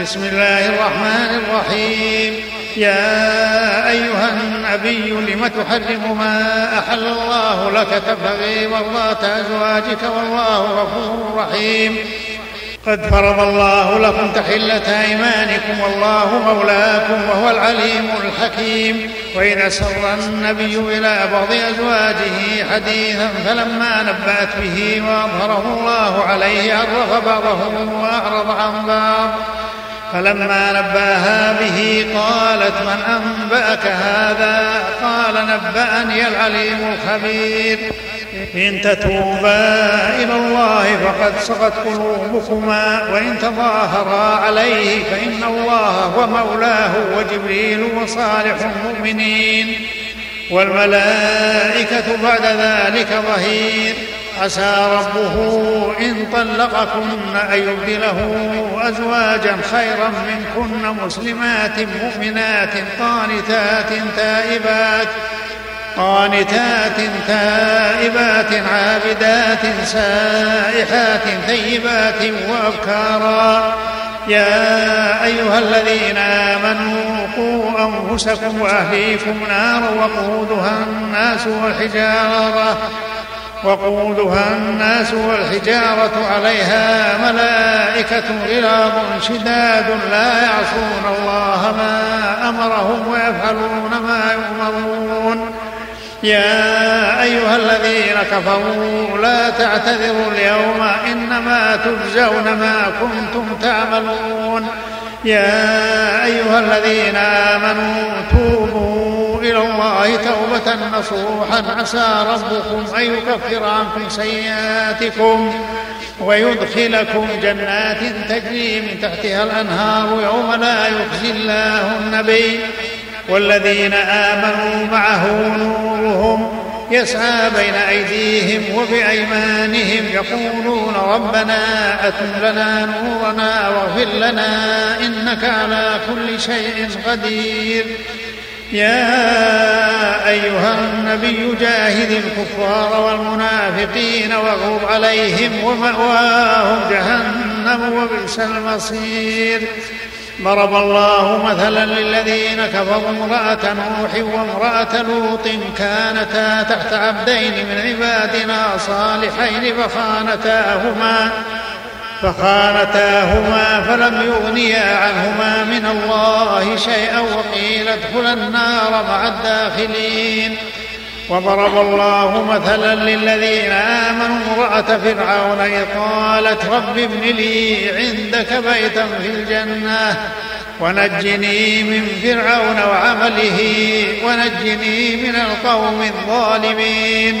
بسم الله الرحمن الرحيم. يا أيها النبي لم تحرم ما أحل الله لك؟ تبتغي مرضات أزواجك والله غفور رحيم. قد فرض الله لكم تحلة أيمانكم والله مولاكم وهو العليم الحكيم. وإذا سر النبي إلى بعض أزواجه حديثا فلما نبأت به وأظهره الله عليه عرف بعضه وأعرض عن بعض. فلما نباها به قالت من أنبأك هذا؟ قال نبأني العليم الخبير. إن تتوبا إلى الله فقد صغت قلوبكما وإن تظاهرا عليه فإن الله هو مولاه وجبريل وصالح المؤمنين والملائكة بعد ذلك ظهير. عسى ربه إن طلقكن أن يبدله أزواجا خيرا منكن مسلمات مؤمنات قانتات تائبات قانتات تائبات عابدات سائحات ثيبات وأبكارا. يا أيها الذين آمنوا قوا أنفسكم وأهليكم نارا وقودها الناس والحجارة وقودها الناس والحجارة عليها ملائكة غلاظ شداد لا يعصون الله ما أمرهم ويفعلون ما يؤمرون. يا أيها الذين كفروا لا تعتذروا اليوم إنما تجزون ما كنتم تعملون. يا أيها الذين آمنوا توبوا إلى الله توبة نصوحا. عسى ربكم أن يكفر عنكم سيئاتكم ويدخلكم جنات تجري من تحتها الأنهار يوم لا يخزي الله النبي. والذين آمنوا معه نورهم يسعى بين أيديهم وبأيمانهم يقولون ربنا أتم لنا نورنا واغفر لنا إنك على كل شيء قدير. يا أيها النبي جاهد الكفار والمنافقين واغضب عليهم ومأواهم جهنم وبئس المصير. ضرب الله مثلا للذين كفروا امرأة نوح وامرأة لوط كانتا تحت عبدين من عبادنا صالحين فخانتاهما. فخانتاهما فلم يغنيا عنهما من الله شيئا وقيل ادخلا النار مع الداخلين. وضرب الله مثلا للذين آمنوا امرأة فرعون إذ قالت رب ابن لي عندك بيتا في الجنة ونجني من فرعون وعمله ونجني من القوم الظالمين.